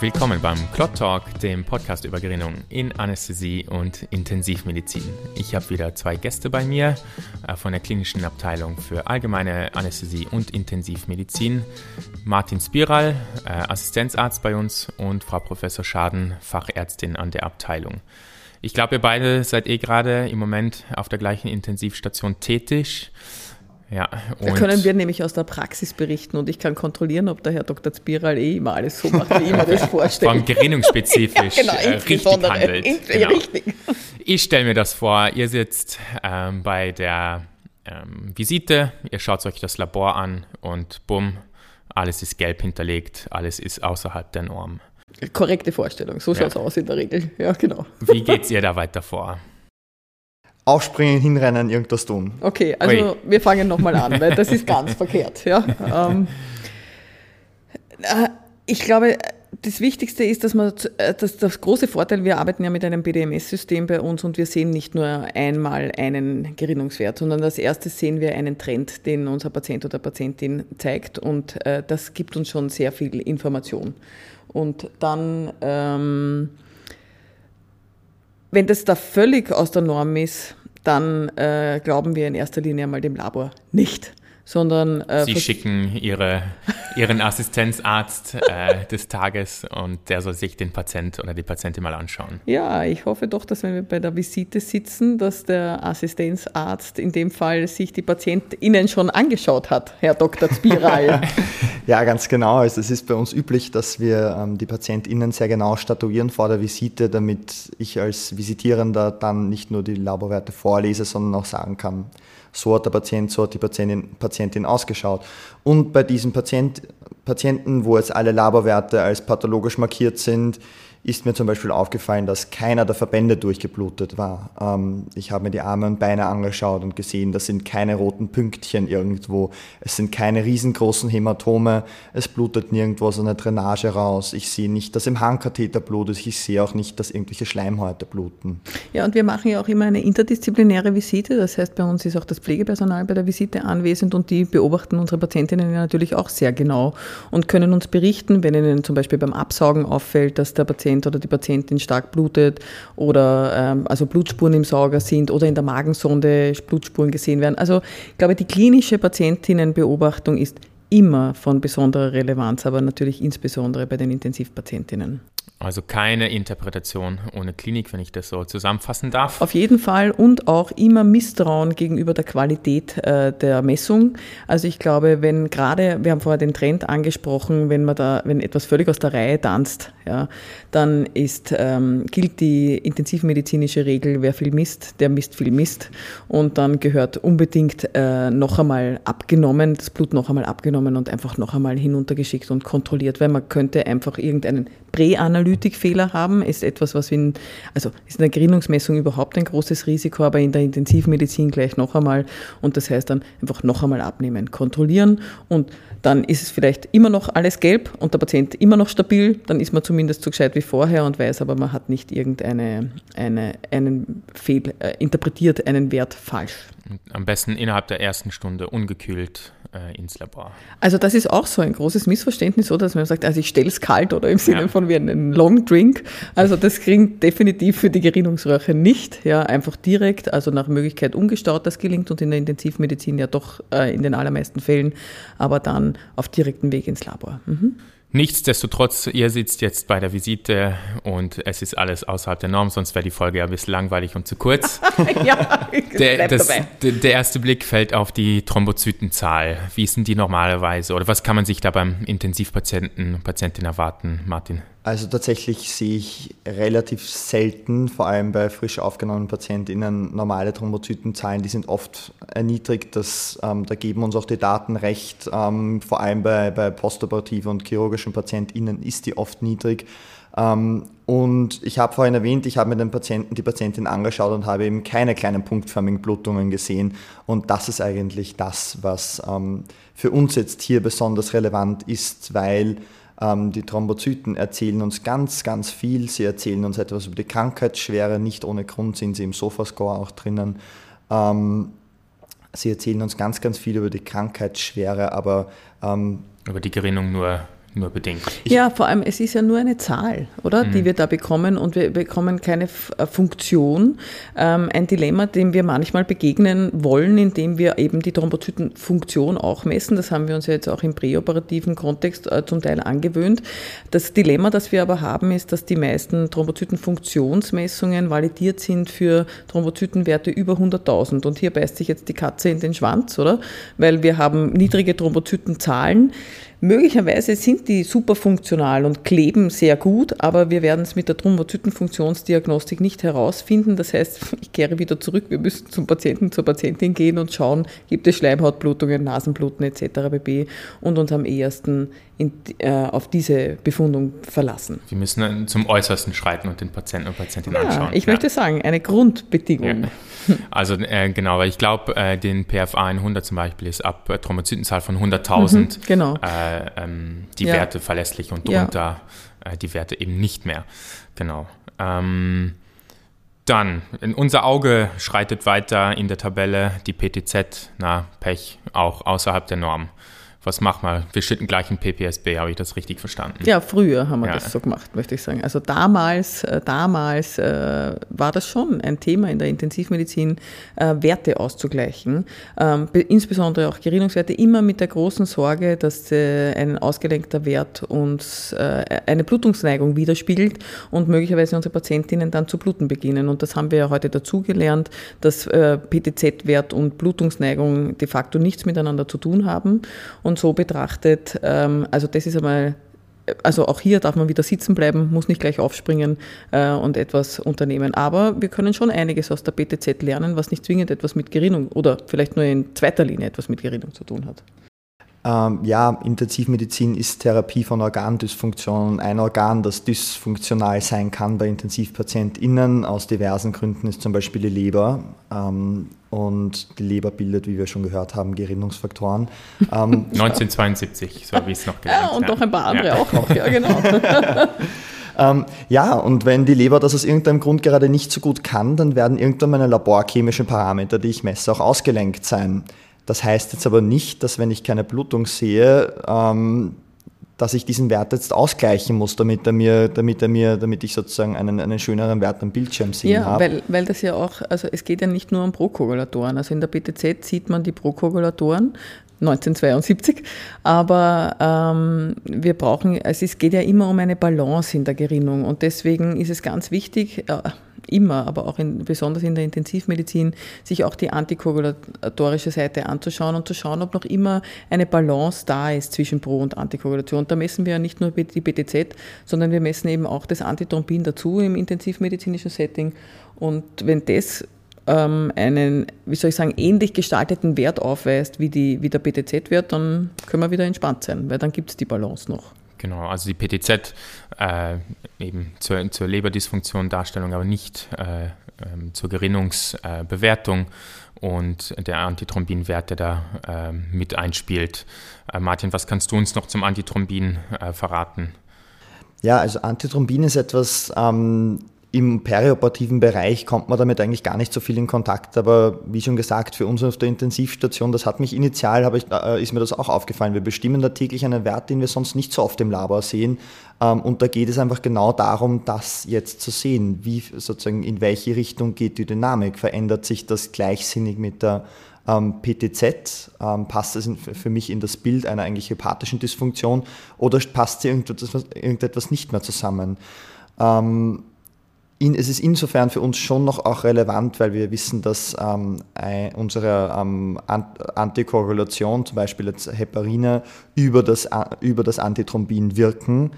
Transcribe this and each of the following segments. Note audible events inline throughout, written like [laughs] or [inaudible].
Willkommen beim Clot Talk, dem Podcast über Gerinnung in Anästhesie und Intensivmedizin. Ich habe wieder zwei Gäste bei mir äh, von der klinischen Abteilung für allgemeine Anästhesie und Intensivmedizin. Martin Spiral, äh, Assistenzarzt bei uns und Frau Professor Schaden, Fachärztin an der Abteilung. Ich glaube, ihr beide seid eh gerade im Moment auf der gleichen Intensivstation tätig. Ja, da können wir nämlich aus der Praxis berichten und ich kann kontrollieren, ob der Herr Dr. Spiral eh immer alles so macht, wie ich mir das [laughs] vorstelle. Von gerinnungsspezifisch [laughs] ja, genau, äh, richtig handelt. Genau. Richtig. Ich stelle mir das vor, ihr sitzt ähm, bei der ähm, Visite, ihr schaut euch das Labor an und bumm, alles ist gelb hinterlegt, alles ist außerhalb der Norm. Korrekte Vorstellung, so schaut es aus in der Regel. Ja, genau. Wie geht es ihr da weiter vor? Aufspringen, hinrennen, irgendwas tun. Okay, also Ui. wir fangen nochmal an, weil das ist ganz [laughs] verkehrt. Ja? Ähm, äh, ich glaube, das Wichtigste ist, dass man äh, dass das große Vorteil, wir arbeiten ja mit einem BDMS-System bei uns und wir sehen nicht nur einmal einen Gerinnungswert, sondern als erstes sehen wir einen Trend, den unser Patient oder Patientin zeigt und äh, das gibt uns schon sehr viel Information. Und dann ähm, wenn das da völlig aus der Norm ist, dann äh, glauben wir in erster Linie mal dem Labor nicht sondern äh, Sie schicken ihre, Ihren Assistenzarzt äh, des Tages und der soll sich den Patient oder die Patientin mal anschauen. Ja, ich hoffe doch, dass wenn wir bei der Visite sitzen, dass der Assistenzarzt in dem Fall sich die PatientInnen schon angeschaut hat, Herr Dr. Spiral. [laughs] ja, ganz genau. Also es ist bei uns üblich, dass wir ähm, die PatientInnen sehr genau statuieren vor der Visite, damit ich als Visitierender dann nicht nur die Laborwerte vorlese, sondern auch sagen kann, so hat der Patient, so hat die Patientin, Patientin ausgeschaut. Und bei diesen Patient, Patienten, wo jetzt alle Laborwerte als pathologisch markiert sind, ist mir zum Beispiel aufgefallen, dass keiner der Verbände durchgeblutet war. Ähm, ich habe mir die Arme und Beine angeschaut und gesehen, das sind keine roten Pünktchen irgendwo, es sind keine riesengroßen Hämatome, es blutet nirgendwo so eine Drainage raus. Ich sehe nicht, dass im Handkatheter blutet, ich sehe auch nicht, dass irgendwelche Schleimhäute bluten. Ja, und wir machen ja auch immer eine interdisziplinäre Visite, das heißt, bei uns ist auch das Pflegepersonal bei der Visite anwesend und die beobachten unsere Patientinnen natürlich auch sehr genau und können uns berichten, wenn ihnen zum Beispiel beim Absaugen auffällt, dass der Patient Patient oder die Patientin stark blutet oder ähm, also Blutspuren im Sauger sind oder in der Magensonde Blutspuren gesehen werden. Also ich glaube, die klinische Patientinnenbeobachtung ist immer von besonderer Relevanz, aber natürlich insbesondere bei den Intensivpatientinnen. Also keine Interpretation ohne Klinik, wenn ich das so zusammenfassen darf. Auf jeden Fall und auch immer Misstrauen gegenüber der Qualität äh, der Messung. Also ich glaube, wenn gerade, wir haben vorher den Trend angesprochen, wenn man da, wenn etwas völlig aus der Reihe tanzt, ja, dann ist, ähm, gilt die intensivmedizinische Regel, wer viel misst, der misst viel Mist. Und dann gehört unbedingt äh, noch einmal abgenommen, das Blut noch einmal abgenommen und einfach noch einmal hinuntergeschickt und kontrolliert, weil man könnte einfach irgendeinen Präanalytikfehler haben, ist etwas, was in, also ist in der Gerinnungsmessung überhaupt ein großes Risiko, aber in der Intensivmedizin gleich noch einmal. Und das heißt dann einfach noch einmal abnehmen, kontrollieren und dann ist es vielleicht immer noch alles gelb und der Patient immer noch stabil, dann ist man zumindest so gescheit wie vorher und weiß aber, man hat nicht irgendeine eine, einen Fehl, äh, interpretiert einen Wert falsch. Am besten innerhalb der ersten Stunde ungekühlt äh, ins Labor. Also das ist auch so ein großes Missverständnis, so dass man sagt, also ich stelle es kalt oder im Sinne ja. von wie einen Long Drink. Also das klingt definitiv für die Gerinnungsröhre nicht. Ja, einfach direkt, also nach Möglichkeit ungestaut, das gelingt und in der Intensivmedizin ja doch äh, in den allermeisten Fällen, aber dann auf direktem Weg ins Labor. Mhm. Nichtsdestotrotz, ihr sitzt jetzt bei der Visite und es ist alles außerhalb der Norm, sonst wäre die Folge ja ein bisschen langweilig und zu kurz. [laughs] ja, der, das, der erste Blick fällt auf die Thrombozytenzahl. Wie ist denn die normalerweise oder was kann man sich da beim Intensivpatienten, Patientin erwarten, Martin? Also tatsächlich sehe ich relativ selten, vor allem bei frisch aufgenommenen PatientInnen, normale Thrombozytenzahlen, die sind oft erniedrigt. Das, ähm, da geben uns auch die Daten recht. Ähm, vor allem bei, bei postoperativen und chirurgischen PatientInnen ist die oft niedrig. Ähm, und ich habe vorhin erwähnt, ich habe mir den Patienten, die Patientin angeschaut und habe eben keine kleinen punktförmigen Blutungen gesehen. Und das ist eigentlich das, was ähm, für uns jetzt hier besonders relevant ist, weil die Thrombozyten erzählen uns ganz, ganz viel. Sie erzählen uns etwas über die Krankheitsschwere. Nicht ohne Grund sind sie im Sofascore auch drinnen. Ähm, sie erzählen uns ganz, ganz viel über die Krankheitsschwere, aber ähm, über die Gerinnung nur nur bedingt. Ich ja, vor allem, es ist ja nur eine Zahl, oder? Mhm. Die wir da bekommen und wir bekommen keine äh, Funktion. Ähm, ein Dilemma, dem wir manchmal begegnen wollen, indem wir eben die Thrombozytenfunktion auch messen. Das haben wir uns ja jetzt auch im präoperativen Kontext äh, zum Teil angewöhnt. Das Dilemma, das wir aber haben, ist, dass die meisten Thrombozytenfunktionsmessungen validiert sind für Thrombozytenwerte über 100.000. Und hier beißt sich jetzt die Katze in den Schwanz, oder? Weil wir haben niedrige Thrombozytenzahlen. Möglicherweise sind die super funktional und kleben sehr gut, aber wir werden es mit der Thrombozytenfunktionsdiagnostik nicht herausfinden. Das heißt, [laughs] ich kehre wieder zurück, wir müssen zum Patienten, zur Patientin gehen und schauen, gibt es Schleimhautblutungen, Nasenbluten etc. bb. und uns am ehesten in, äh, auf diese Befundung verlassen. Wir müssen zum Äußersten schreiten und den Patienten und Patientinnen ja, anschauen. Ich ja. möchte sagen, eine Grundbedingung. Ja. [laughs] Also äh, genau, weil ich glaube, äh, den PFA 100 zum Beispiel ist ab äh, Thrombozytenzahl von 100.000 mhm, genau. Äh, ähm, die Werte verlässlich und drunter äh, die Werte eben nicht mehr. Genau. Ähm, dann, unser Auge schreitet weiter in der Tabelle, die PTZ, na, Pech, auch außerhalb der Norm was machen wir? Wir schütten gleich ein PPSB, habe ich das richtig verstanden? Ja, früher haben wir ja. das so gemacht, möchte ich sagen. Also damals, äh, damals äh, war das schon ein Thema in der Intensivmedizin, äh, Werte auszugleichen. Ähm, insbesondere auch Gerinnungswerte, immer mit der großen Sorge, dass äh, ein ausgelenkter Wert uns äh, eine Blutungsneigung widerspiegelt und möglicherweise unsere Patientinnen dann zu bluten beginnen. Und das haben wir ja heute dazugelernt, dass äh, PTZ-Wert und Blutungsneigung de facto nichts miteinander zu tun haben. Und und so betrachtet, ähm, also das ist einmal also auch hier darf man wieder sitzen bleiben, muss nicht gleich aufspringen äh, und etwas unternehmen. Aber wir können schon einiges aus der BTZ lernen, was nicht zwingend etwas mit Gerinnung oder vielleicht nur in zweiter Linie etwas mit Gerinnung zu tun hat. Ähm, ja, Intensivmedizin ist Therapie von Organdysfunktionen. Ein Organ, das dysfunktional sein kann bei IntensivpatientInnen aus diversen Gründen, ist zum Beispiel die Leber. Ähm, und die Leber bildet, wie wir schon gehört haben, Gerinnungsfaktoren. Ähm, [laughs] 1972, so habe ich es noch gelernt. Ja, und noch ein paar andere ja. auch noch, ja, genau. [laughs] Ähm, ja, und wenn die Leber das aus irgendeinem Grund gerade nicht so gut kann, dann werden irgendwann meine laborchemischen Parameter, die ich messe, auch ausgelenkt sein. Das heißt jetzt aber nicht, dass wenn ich keine Blutung sehe, ähm, dass ich diesen Wert jetzt ausgleichen muss, damit er mir, damit er mir, damit ich sozusagen einen, einen schöneren Wert am Bildschirm sehen ja, habe. Weil, weil das ja auch, also es geht ja nicht nur um Prokoagulatoren. Also in der BTZ sieht man die Prokoagulatoren, 1972. Aber ähm, wir brauchen, also es geht ja immer um eine Balance in der Gerinnung und deswegen ist es ganz wichtig, äh, immer, aber auch in, besonders in der Intensivmedizin, sich auch die antikoagulatorische Seite anzuschauen und zu schauen, ob noch immer eine Balance da ist zwischen Pro- und Antikoagulation. Da messen wir ja nicht nur die BTZ, sondern wir messen eben auch das Antithrombin dazu im intensivmedizinischen Setting. Und wenn das ähm, einen, wie soll ich sagen, ähnlich gestalteten Wert aufweist wie, die, wie der BTZ-Wert, dann können wir wieder entspannt sein, weil dann gibt es die Balance noch. Genau, also die PTZ äh, eben zur, zur Leberdysfunktion Darstellung, aber nicht äh, ähm, zur Gerinnungsbewertung äh, und der Antithrombinwert, der da äh, mit einspielt. Äh, Martin, was kannst du uns noch zum Antithrombin äh, verraten? Ja, also Antithrombin ist etwas, ähm, im perioperativen Bereich kommt man damit eigentlich gar nicht so viel in Kontakt, aber wie schon gesagt, für uns auf der Intensivstation, das hat mich initial, ich, äh, ist mir das auch aufgefallen. Wir bestimmen da täglich einen Wert, den wir sonst nicht so oft im Labor sehen. Ähm, und da geht es einfach genau darum, das jetzt zu sehen. Wie sozusagen, in welche Richtung geht die Dynamik? Verändert sich das gleichsinnig mit der ähm, PTZ? Ähm, passt es für mich in das Bild einer eigentlich hepatischen Dysfunktion oder passt sie irgendetwas, irgendetwas nicht mehr zusammen? In, es ist insofern für uns schon noch auch relevant, weil wir wissen, dass ähm, unsere ähm, Antikoagulation, zum Beispiel jetzt Heparine, über das, über das Antithrombin wirken.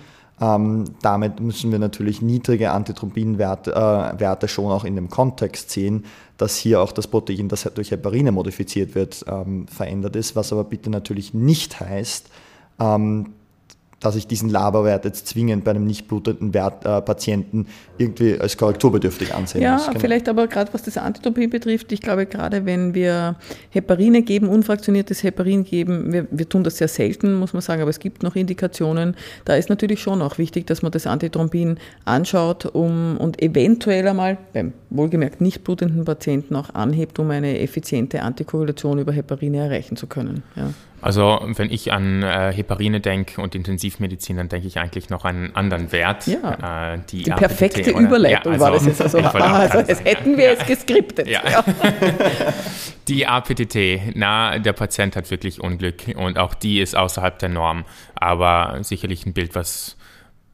Ähm, damit müssen wir natürlich niedrige Antithrombinwerte äh, Werte schon auch in dem Kontext sehen, dass hier auch das Protein, das durch Heparine modifiziert wird, ähm, verändert ist, was aber bitte natürlich nicht heißt, ähm, dass ich diesen Laberwert jetzt zwingend bei einem nicht blutenden Wert, äh, Patienten irgendwie als korrekturbedürftig ansehen ja, muss. Ja, genau. vielleicht aber gerade was das Antitopie betrifft, ich glaube gerade wenn wir Heparine geben, unfraktioniertes Heparin geben, wir, wir, tun das sehr selten, muss man sagen, aber es gibt noch Indikationen, da ist natürlich schon auch wichtig, dass man das Antithrombin anschaut um, und eventuell einmal beim wohlgemerkt nicht blutenden Patienten auch anhebt, um eine effiziente Antikoagulation über Heparine erreichen zu können. Ja. Also wenn ich an äh, Heparine denke und Intensivmedizin, dann denke ich eigentlich noch an einen anderen Wert. Ja. Äh, die, die perfekte oder, Überleitung ja, also, war das jetzt. Also, [laughs] also als hätten wir es geskriptet. Ja. [laughs] die APTT, na, der Patient hat wirklich Unglück und auch die ist außerhalb der Norm, aber sicherlich ein Bild, was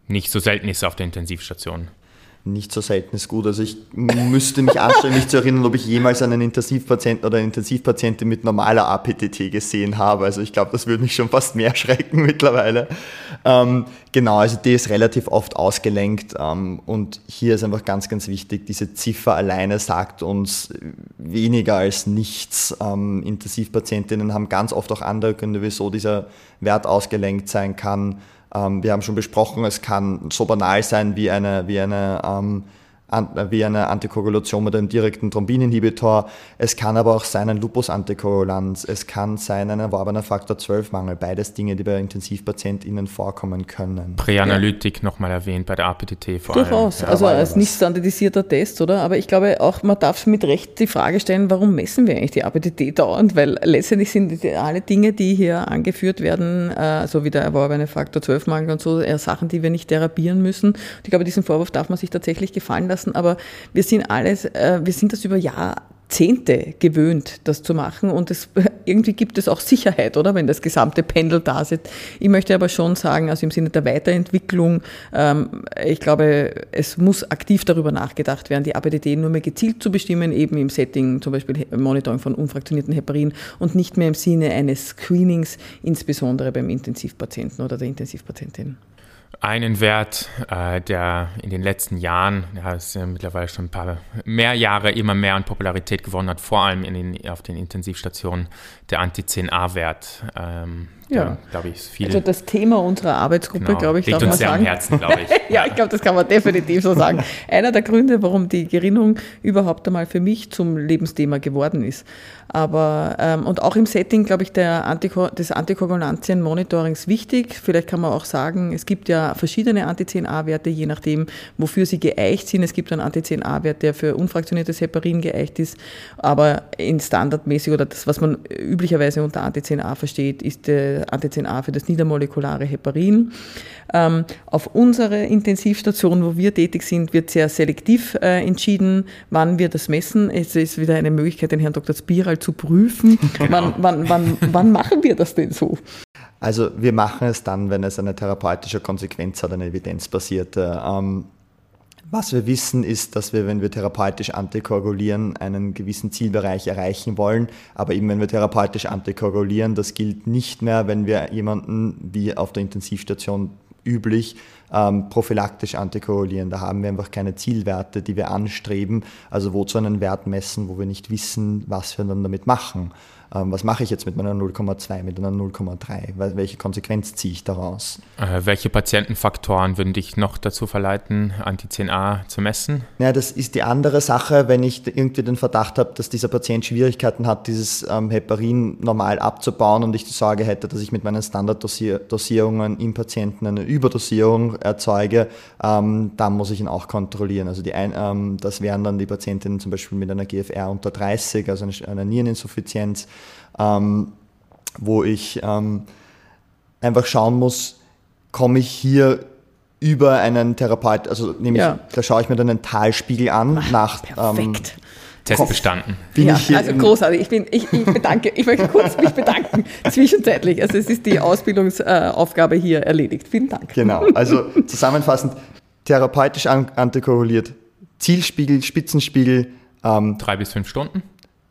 nicht so selten ist auf der Intensivstation nicht so selten ist gut. Also ich müsste mich anstrengen, mich zu erinnern, ob ich jemals einen Intensivpatienten oder eine Intensivpatientin mit normaler APTT gesehen habe. Also ich glaube, das würde mich schon fast mehr [laughs] schrecken mittlerweile. Ähm, genau, also die ist relativ oft ausgelenkt ähm, und hier ist einfach ganz, ganz wichtig, diese Ziffer alleine sagt uns weniger als nichts. Ähm, Intensivpatientinnen haben ganz oft auch andere Gründe, wieso dieser Wert ausgelenkt sein kann. Ähm, wir haben schon besprochen, es kann so banal sein wie eine, wie eine ähm, wie eine Antikoagulation mit einem direkten Thrombin-Inhibitor. Es kann aber auch sein ein Lupus-Antikoagulanz. Es kann sein ein erworbener Faktor-12-Mangel. Beides Dinge, die bei IntensivpatientInnen vorkommen können. Präanalytik ja. nochmal erwähnt bei der APTT vor Durchaus. allem. Durchaus. Also als nicht standardisierter Test, oder? Aber ich glaube auch, man darf mit Recht die Frage stellen, warum messen wir eigentlich die APTT dauernd? Weil letztendlich sind alle Dinge, die hier angeführt werden, äh, so wie der erworbene Faktor-12-Mangel und so, eher Sachen, die wir nicht therapieren müssen. Und ich glaube, diesen Vorwurf darf man sich tatsächlich gefallen lassen lassen, aber wir sind alles, äh, wir sind das über Jahrzehnte gewöhnt, das zu machen und es, [laughs] irgendwie gibt es auch Sicherheit, oder, wenn das gesamte Pendel da sitzt. Ich möchte aber schon sagen, also im Sinne der Weiterentwicklung, ähm, ich glaube, es muss aktiv darüber nachgedacht werden, die APDD nur mehr gezielt zu bestimmen, eben im Setting zum Beispiel Monitoring von unfraktionierten Heparin und nicht mehr im Sinne eines Screenings, insbesondere beim Intensivpatienten oder der Intensivpatientin einen Wert, äh, der in den letzten Jahren, ja, ist ja mittlerweile schon ein paar mehr Jahre immer mehr an Popularität gewonnen hat, vor allem den, auf den Intensivstationen, der Anti-10A-Wert. Ähm, ja, glaube ich, viel. Also das Thema unserer Arbeitsgruppe, genau, glaube ich, liegt darf uns man sehr sagen. am Herzen, glaube ich. [laughs] ja, ich glaube, das kann man definitiv so sagen. [laughs] Einer der Gründe, warum die Gerinnung überhaupt einmal für mich zum Lebensthema geworden ist. Aber ähm, und auch im Setting, glaube ich, der Antiko des Antikoagulantien-Monitorings wichtig. Vielleicht kann man auch sagen, es gibt ja verschiedene Anti-10A-Werte, je nachdem, wofür sie geeicht sind. Es gibt einen Anti-10A-Wert, der für unfraktioniertes Heparin geeicht ist, aber in standardmäßig oder das, was man üblicherweise unter Anti-10A versteht, ist der Anti-10A für das niedermolekulare Heparin. Ähm, auf unserer Intensivstation, wo wir tätig sind, wird sehr selektiv äh, entschieden, wann wir das messen. Es ist wieder eine Möglichkeit, den Herrn Dr. Spiral zu prüfen. [laughs] Genau. Wann, wann, wann, wann machen wir das denn so? Also wir machen es dann, wenn es eine therapeutische Konsequenz hat, eine evidenzbasierte. Ähm, was wir wissen, ist, dass wir, wenn wir therapeutisch antikoagulieren, einen gewissen Zielbereich erreichen wollen. Aber eben, wenn wir therapeutisch antikoagulieren, das gilt nicht mehr, wenn wir jemanden wie auf der Intensivstation üblich ähm, prophylaktisch antikoagulieren. Da haben wir einfach keine Zielwerte, die wir anstreben. Also wo zu einen Wert messen, wo wir nicht wissen, was wir dann damit machen ähm, was mache ich jetzt mit meiner 0,2, mit einer 0,3? Welche Konsequenz ziehe ich daraus? Äh, welche Patientenfaktoren würden dich noch dazu verleiten, Anti-10A zu messen? Ja, das ist die andere Sache, wenn ich irgendwie den Verdacht habe, dass dieser Patient Schwierigkeiten hat, dieses ähm, Heparin normal abzubauen und ich die Sorge hätte, dass ich mit meinen Standarddosierungen im Patienten eine Überdosierung erzeuge, ähm, dann muss ich ihn auch kontrollieren. Also die ein, ähm, das wären dann die Patientinnen zum Beispiel mit einer GFR unter 30, also einer eine Niereninsuffizienz ähm, wo ich ähm, einfach schauen muss, komme ich hier über einen Therapeut, also nämlich, ja. da schaue ich mir dann einen Talspiegel an Ach, nach ähm, perfekt. Ähm, Test bestanden. ja, also großartig. Ich, bin, ich, ich bedanke, ich möchte kurz mich bedanken, [laughs] zwischenzeitlich. Also es ist die Ausbildungsaufgabe hier erledigt. Vielen Dank. Genau, also zusammenfassend, therapeutisch antikoaguliert, Zielspiegel, Spitzenspiegel. Ähm, Drei bis fünf Stunden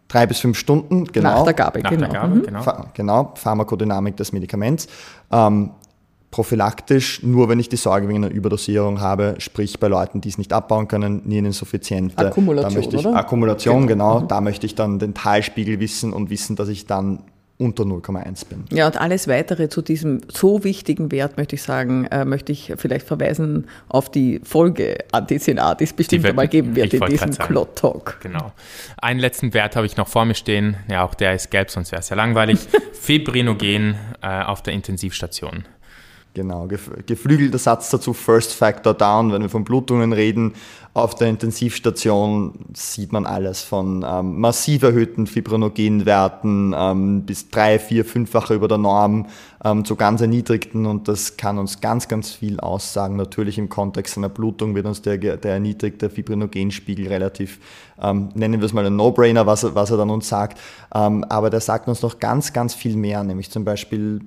drei bis fünf Stunden, genau. Nach der Gabe, Nach genau. Der Gabe, mhm. genau. genau. Pharmakodynamik des Medikaments. Ähm, prophylaktisch, nur wenn ich die Sorge wegen einer Überdosierung habe, sprich bei Leuten, die es nicht abbauen können, Niereninsuffiziente. Akkumulation, da möchte ich, oder? Akkumulation, genau. genau. Mhm. Da möchte ich dann den Talspiegel wissen und wissen, dass ich dann unter 0,1 bin. Ja, und alles weitere zu diesem so wichtigen Wert, möchte ich sagen, äh, möchte ich vielleicht verweisen auf die Folge Anti-10A, die es bestimmt die einmal geben wird in diesem Clot Talk. Genau. Einen letzten Wert habe ich noch vor mir stehen. Ja, auch der ist gelb, sonst wäre es ja langweilig. [laughs] Fibrinogen äh, auf der Intensivstation. Genau, geflügelter Satz dazu, First Factor Down, wenn wir von Blutungen reden. Auf der Intensivstation sieht man alles von ähm, massiv erhöhten Fibrinogenwerten ähm, bis drei, vier, fünffache über der Norm ähm, zu ganz erniedrigten und das kann uns ganz, ganz viel aussagen. Natürlich im Kontext einer Blutung wird uns der, der erniedrigte Fibrinogenspiegel relativ, ähm, nennen wir es mal ein No-Brainer, was, was er dann uns sagt, ähm, aber der sagt uns noch ganz, ganz viel mehr, nämlich zum Beispiel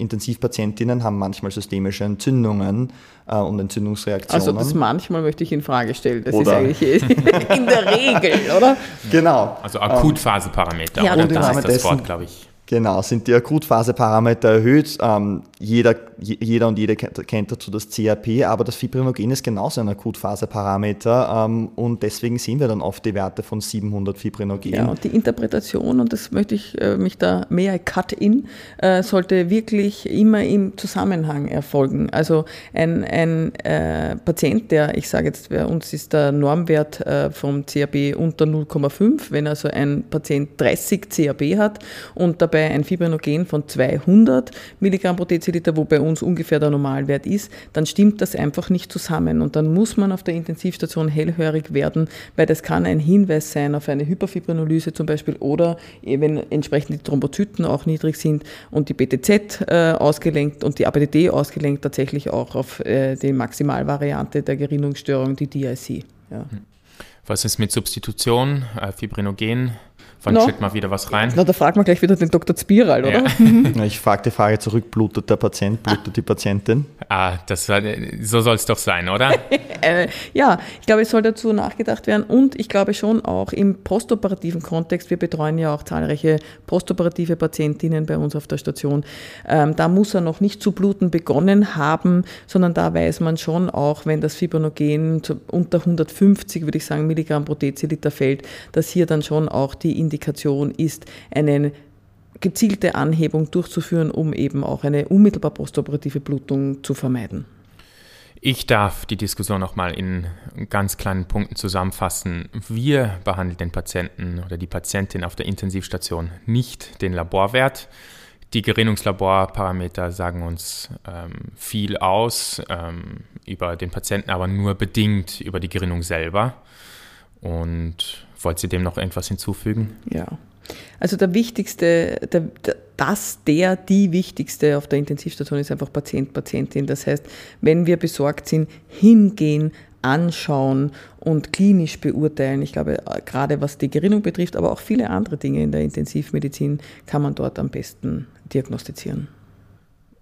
Intensivpatientinnen haben manchmal systemische Entzündungen äh, und Entzündungsreaktionen. Also das manchmal möchte ich in Frage stellen. Das oder ist eigentlich [laughs] in der Regel, oder? Genau. Also Akutphaseparameter, ja, oder? das ist das Wort, glaube ich. Genau, sind die Akutphaseparameter erhöht. Ähm, jeder, jeder und jede kennt dazu das CRP, aber das Fibrinogen ist genauso ein Akutphaseparameter ähm, und deswegen sehen wir dann oft die Werte von 700 Fibrinogen. Ja, und die Interpretation, und das möchte ich äh, mich da mehr cut in, äh, sollte wirklich immer im Zusammenhang erfolgen. Also ein, ein äh, Patient, der, ich sage jetzt, bei uns ist der Normwert äh, vom CRP unter 0,5, wenn also ein Patient 30 CRP hat und dabei bei ein Fibrinogen von 200 Milligramm pro Deziliter, wo bei uns ungefähr der Normalwert ist, dann stimmt das einfach nicht zusammen. Und dann muss man auf der Intensivstation hellhörig werden, weil das kann ein Hinweis sein auf eine Hyperfibrinolyse zum Beispiel oder wenn entsprechend die Thrombozyten auch niedrig sind und die BTZ äh, ausgelenkt und die ABDD ausgelenkt tatsächlich auch auf äh, die Maximalvariante der Gerinnungsstörung, die DIC. Ja. Was ist mit Substitution, äh, Fibrinogen? Wann no. steht mal wieder was rein? Na, da fragt man gleich wieder den Dr. Spiral, oder? Ja. [laughs] ich frage die Frage zurück, blutet der Patient, blutet die Patientin? Ah, das, so soll es doch sein, oder? [laughs] äh, ja, ich glaube, es soll dazu nachgedacht werden und ich glaube schon auch im postoperativen Kontext, wir betreuen ja auch zahlreiche postoperative Patientinnen bei uns auf der Station, ähm, da muss er noch nicht zu bluten begonnen haben, sondern da weiß man schon auch, wenn das Fibrinogen unter 150, würde ich sagen, Milligramm pro Deziliter fällt, dass hier dann schon auch die Indikation ist, eine gezielte Anhebung durchzuführen, um eben auch eine unmittelbar postoperative Blutung zu vermeiden. Ich darf die Diskussion nochmal in ganz kleinen Punkten zusammenfassen. Wir behandeln den Patienten oder die Patientin auf der Intensivstation nicht den Laborwert. Die Gerinnungslaborparameter sagen uns ähm, viel aus ähm, über den Patienten, aber nur bedingt über die Gerinnung selber. Und wollt ihr dem noch irgendwas hinzufügen? Ja. Also der wichtigste, der, das, der, die wichtigste auf der Intensivstation ist einfach Patient, Patientin. Das heißt, wenn wir besorgt sind, hingehen, anschauen und klinisch beurteilen. Ich glaube, gerade was die Gerinnung betrifft, aber auch viele andere Dinge in der Intensivmedizin kann man dort am besten diagnostizieren.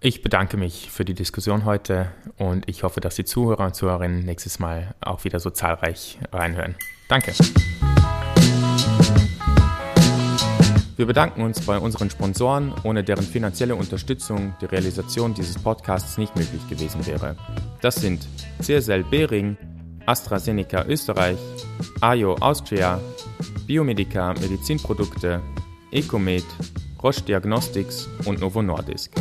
Ich bedanke mich für die Diskussion heute und ich hoffe, dass die Zuhörer und Zuhörerinnen nächstes Mal auch wieder so zahlreich reinhören. Danke. Wir bedanken uns bei unseren Sponsoren, ohne deren finanzielle Unterstützung die Realisation dieses Podcasts nicht möglich gewesen wäre. Das sind CSL Behring, AstraZeneca Österreich, AIO Austria, Biomedica Medizinprodukte, Ecomed, Roche Diagnostics und Novo Nordisk.